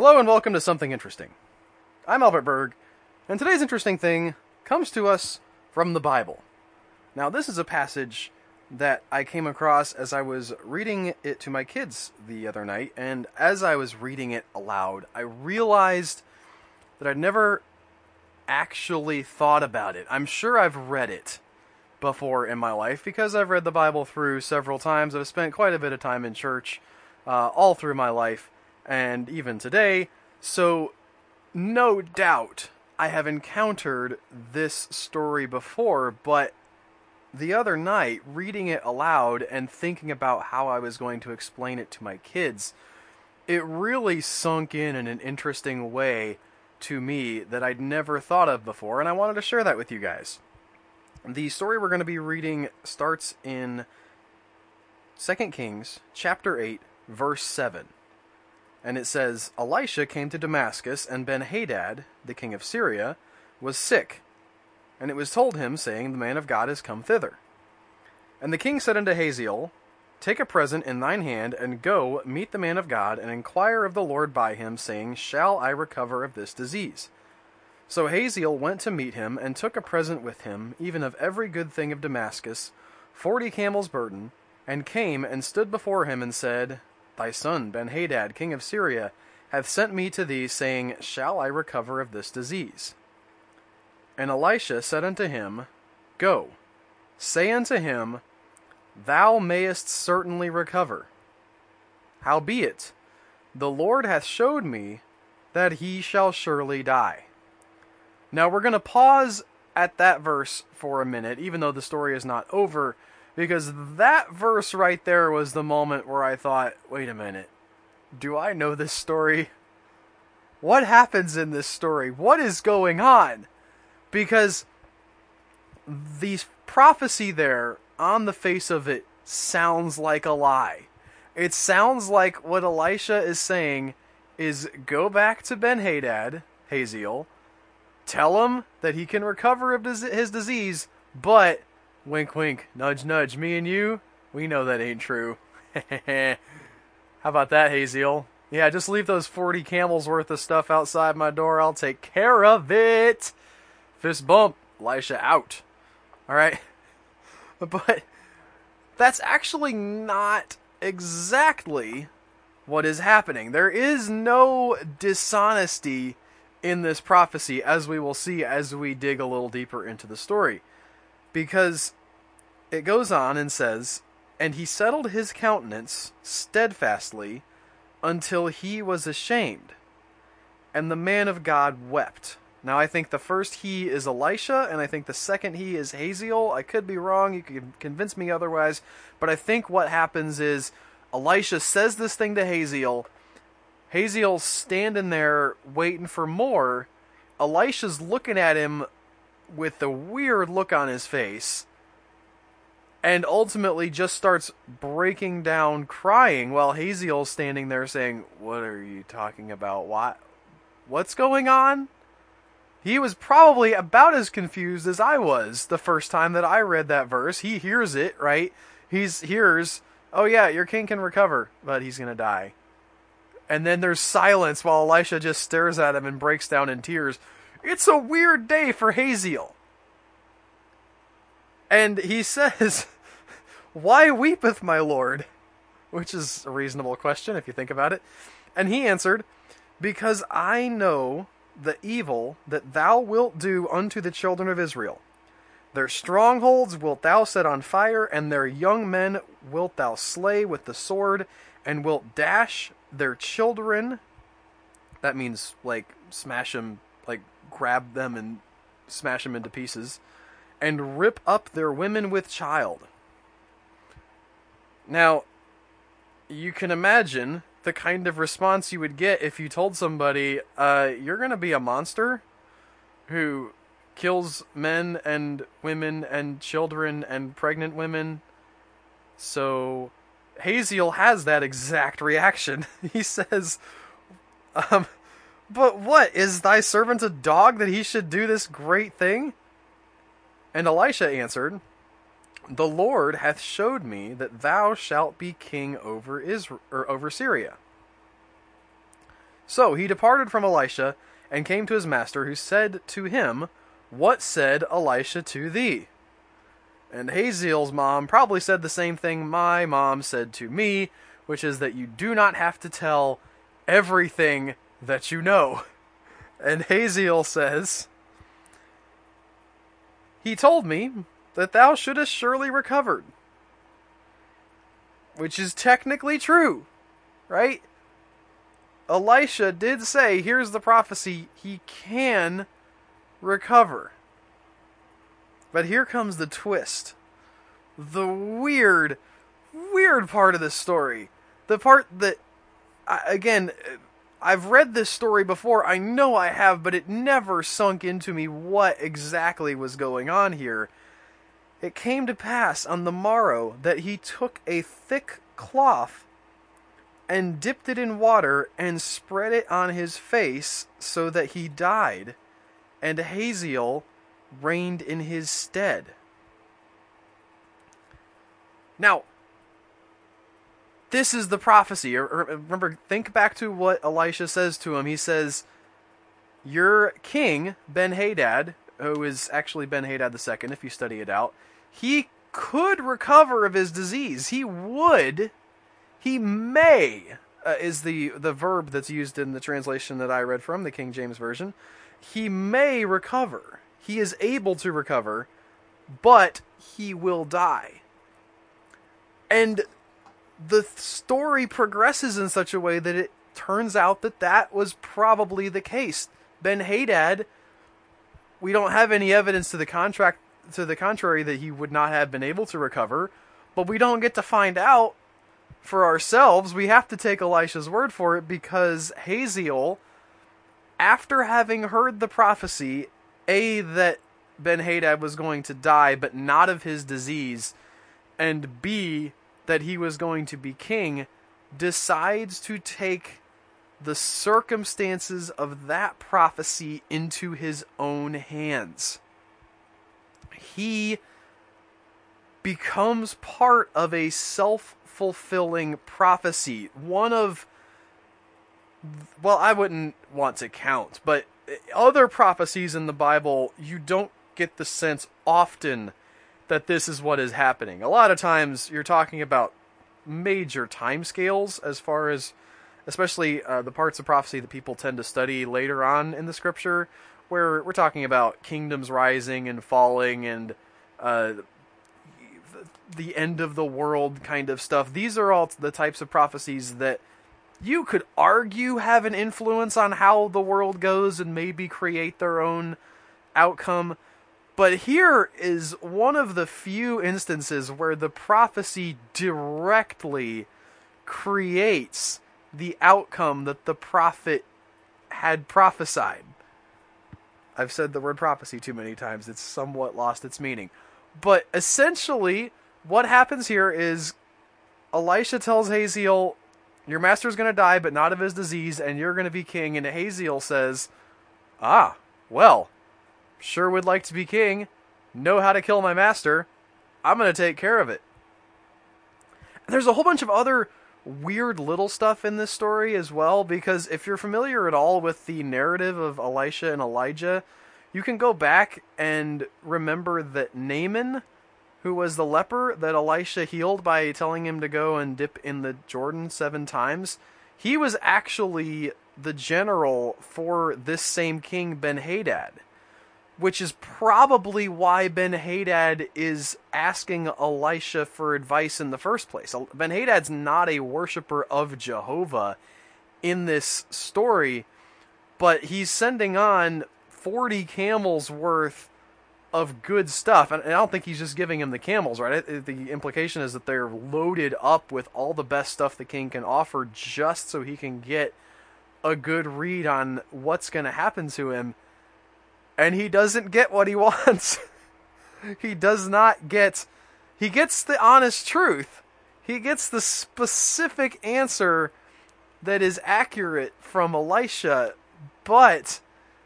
Hello and welcome to Something Interesting. I'm Albert Berg, and today's interesting thing comes to us from the Bible. Now, this is a passage that I came across as I was reading it to my kids the other night, and as I was reading it aloud, I realized that I'd never actually thought about it. I'm sure I've read it before in my life because I've read the Bible through several times. I've spent quite a bit of time in church uh, all through my life and even today. So, no doubt I have encountered this story before, but the other night, reading it aloud and thinking about how I was going to explain it to my kids, it really sunk in in an interesting way to me that I'd never thought of before, and I wanted to share that with you guys. The story we're going to be reading starts in 2 Kings chapter 8, verse 7. And it says, Elisha came to Damascus, and Ben Hadad, the king of Syria, was sick. And it was told him, saying, The man of God is come thither. And the king said unto Hazael, Take a present in thine hand, and go meet the man of God, and inquire of the Lord by him, saying, Shall I recover of this disease? So Hazael went to meet him, and took a present with him, even of every good thing of Damascus, forty camels' burden, and came and stood before him, and said, Thy son Benhadad, king of Syria, hath sent me to thee, saying, Shall I recover of this disease? And Elisha said unto him, Go, say unto him, Thou mayest certainly recover. Howbeit, the Lord hath showed me that he shall surely die. Now we're going to pause at that verse for a minute, even though the story is not over because that verse right there was the moment where I thought, wait a minute, do I know this story? What happens in this story? What is going on? Because the prophecy there, on the face of it, sounds like a lie. It sounds like what Elisha is saying is go back to Ben Hadad, Hazael, tell him that he can recover of his disease, but Wink, wink, nudge, nudge. Me and you, we know that ain't true. How about that, Hazael? Yeah, just leave those 40 camels worth of stuff outside my door. I'll take care of it. Fist bump. Elisha out. All right. But that's actually not exactly what is happening. There is no dishonesty in this prophecy, as we will see as we dig a little deeper into the story because it goes on and says, And he settled his countenance steadfastly until he was ashamed. And the man of God wept. Now, I think the first he is Elisha, and I think the second he is Haziel. I could be wrong. You can convince me otherwise. But I think what happens is Elisha says this thing to Haziel. Haziel's standing there waiting for more. Elisha's looking at him with the weird look on his face and ultimately just starts breaking down crying while Hazael's standing there saying, "What are you talking about? What what's going on?" He was probably about as confused as I was the first time that I read that verse. He hears it, right? He's hears, "Oh yeah, your king can recover, but he's going to die." And then there's silence while Elisha just stares at him and breaks down in tears. It's a weird day for Hazael. And he says, Why weepeth my lord? Which is a reasonable question if you think about it. And he answered, Because I know the evil that thou wilt do unto the children of Israel. Their strongholds wilt thou set on fire, and their young men wilt thou slay with the sword, and wilt dash their children. That means, like, smash them like, grab them and smash them into pieces, and rip up their women with child. Now, you can imagine the kind of response you would get if you told somebody, uh, you're going to be a monster who kills men and women and children and pregnant women. So, Haziel has that exact reaction. he says, um, but what? Is thy servant a dog that he should do this great thing? And Elisha answered, The Lord hath showed me that thou shalt be king over Israel or over Syria. So he departed from Elisha and came to his master, who said to him, What said Elisha to thee? And Haziel's mom probably said the same thing my mom said to me, which is that you do not have to tell everything that you know. And Haziel says, He told me that thou shouldest surely recovered. Which is technically true, right? Elisha did say, here's the prophecy, he can recover. But here comes the twist. The weird, weird part of this story. The part that, again, I've read this story before. I know I have, but it never sunk into me what exactly was going on here. It came to pass on the morrow that he took a thick cloth and dipped it in water and spread it on his face so that he died, and Hazael reigned in his stead. Now, this is the prophecy. Remember, think back to what Elisha says to him. He says, Your king, Ben Hadad, who is actually Ben Hadad II, if you study it out, he could recover of his disease. He would he may uh, is the the verb that's used in the translation that I read from the King James version. He may recover. He is able to recover, but he will die. And the story progresses in such a way that it turns out that that was probably the case. Ben Hadad, we don't have any evidence to the contract to the contrary that he would not have been able to recover, but we don't get to find out for ourselves, we have to take Elisha's word for it because Haziel, after having heard the prophecy, A, that Ben Hadad was going to die, but not of his disease, and B, that he was going to be king, decides to take the circumstances of that prophecy into his own hands. He becomes part of a self fulfilling prophecy. One of, well, I wouldn't want to count, but other prophecies in the Bible, you don't get the sense often that this is what is happening. A lot of times you're talking about major time scales as far as especially uh, the parts of prophecy that people tend to study later on in the scripture where we're talking about kingdoms rising and falling and uh, the end of the world kind of stuff. These are all the types of prophecies that you could argue have an influence on how the world goes and maybe create their own outcome. But here is one of the few instances where the prophecy directly creates the outcome that the prophet had prophesied. I've said the word prophecy too many times, it's somewhat lost its meaning. But essentially, what happens here is Elisha tells Hazael, Your master's going to die, but not of his disease, and you're going to be king. And Hazael says, Ah, well, sure would like to be king, know how to kill my master. I'm going to take care of it. And there's a whole bunch of other weird little stuff in this story as well, because if you're familiar at all with the narrative of Elisha and Elijah, you can go back and remember that Naaman who was the leper that Elisha healed by telling him to go and dip in the Jordan seven times, he was actually the general for this same king Ben Hadad, which is probably why Ben Hadad is asking Elisha for advice in the first place. Ben Hadad's not a worshiper of Jehovah in this story, but he's sending on 40 camels worth of good stuff. And I don't think he's just giving him the camels, right? The implication is that they're loaded up with all the best stuff the king can offer just so he can get a good read on what's going to happen to him. And he doesn't get what he wants. he does not get. He gets the honest truth. He gets the specific answer that is accurate from Elisha, but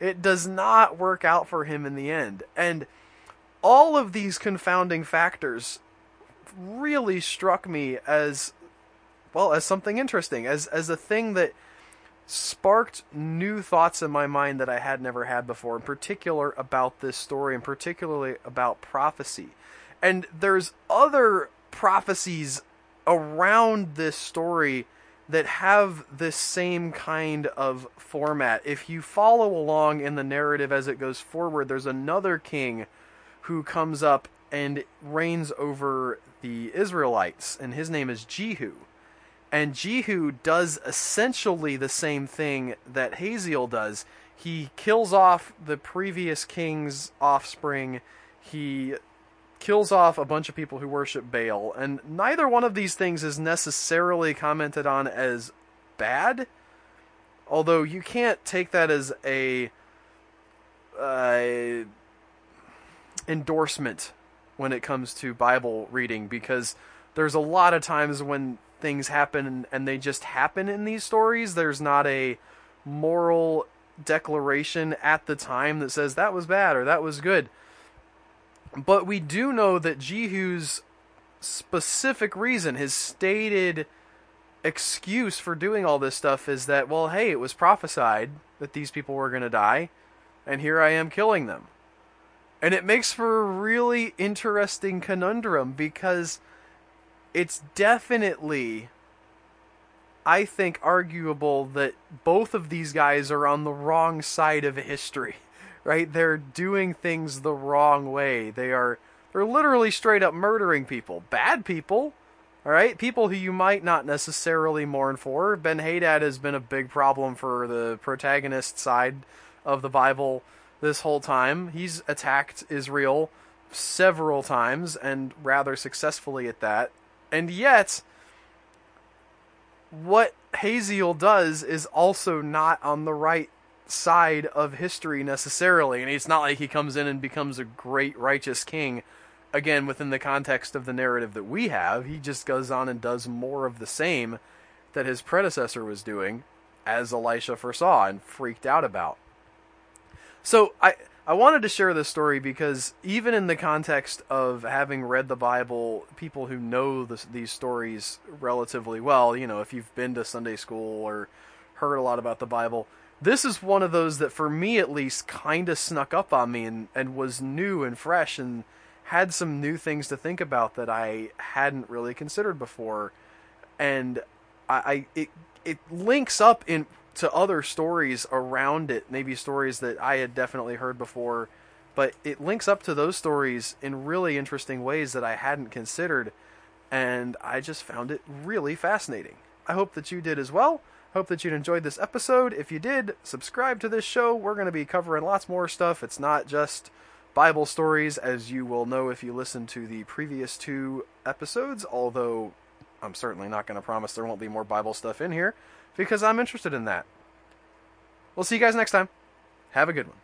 it does not work out for him in the end. And all of these confounding factors really struck me as well as something interesting, as as a thing that sparked new thoughts in my mind that I had never had before, in particular about this story, and particularly about prophecy. And there's other prophecies around this story that have this same kind of format. If you follow along in the narrative as it goes forward, there's another king who comes up and reigns over the Israelites, and his name is Jehu. And Jehu does essentially the same thing that Hazael does. He kills off the previous king's offspring. He kills off a bunch of people who worship Baal, and neither one of these things is necessarily commented on as bad. Although you can't take that as a uh, endorsement when it comes to Bible reading because there's a lot of times when things happen and they just happen in these stories. There's not a moral declaration at the time that says that was bad or that was good. But we do know that Jehu's specific reason, his stated excuse for doing all this stuff is that, well, hey, it was prophesied that these people were going to die, and here I am killing them. And it makes for a really interesting conundrum because it's definitely, I think, arguable that both of these guys are on the wrong side of history right? They're doing things the wrong way. They are they're literally straight up murdering people, bad people. All right, people who you might not necessarily mourn for. Ben Hadad has been a big problem for the protagonist side of the Bible this whole time. He's attacked Israel several times and rather successfully at that. And yet, what Haziel does is also not on the right side of history necessarily. And it's not like he comes in and becomes a great righteous king. Again, within the context of the narrative that we have, he just goes on and does more of the same that his predecessor was doing, as Elisha foresaw and freaked out about. So I I wanted to share this story because even in the context of having read the Bible, people who know this, these stories relatively well, you know, if you've been to Sunday school or heard a lot about the Bible, this is one of those that for me at least kind of snuck up on me and, and was new and fresh and had some new things to think about that I hadn't really considered before. And I, I it it links up in to other stories around it maybe stories that I had definitely heard before but it links up to those stories in really interesting ways that I hadn't considered and I just found it really fascinating. I hope that you did as well. Hope that you'd enjoyed this episode. If you did, subscribe to this show. We're going to be covering lots more stuff. It's not just Bible stories, as you will know if you listen to the previous two episodes, although I'm certainly not going to promise there won't be more Bible stuff in here because I'm interested in that. We'll see you guys next time. Have a good one.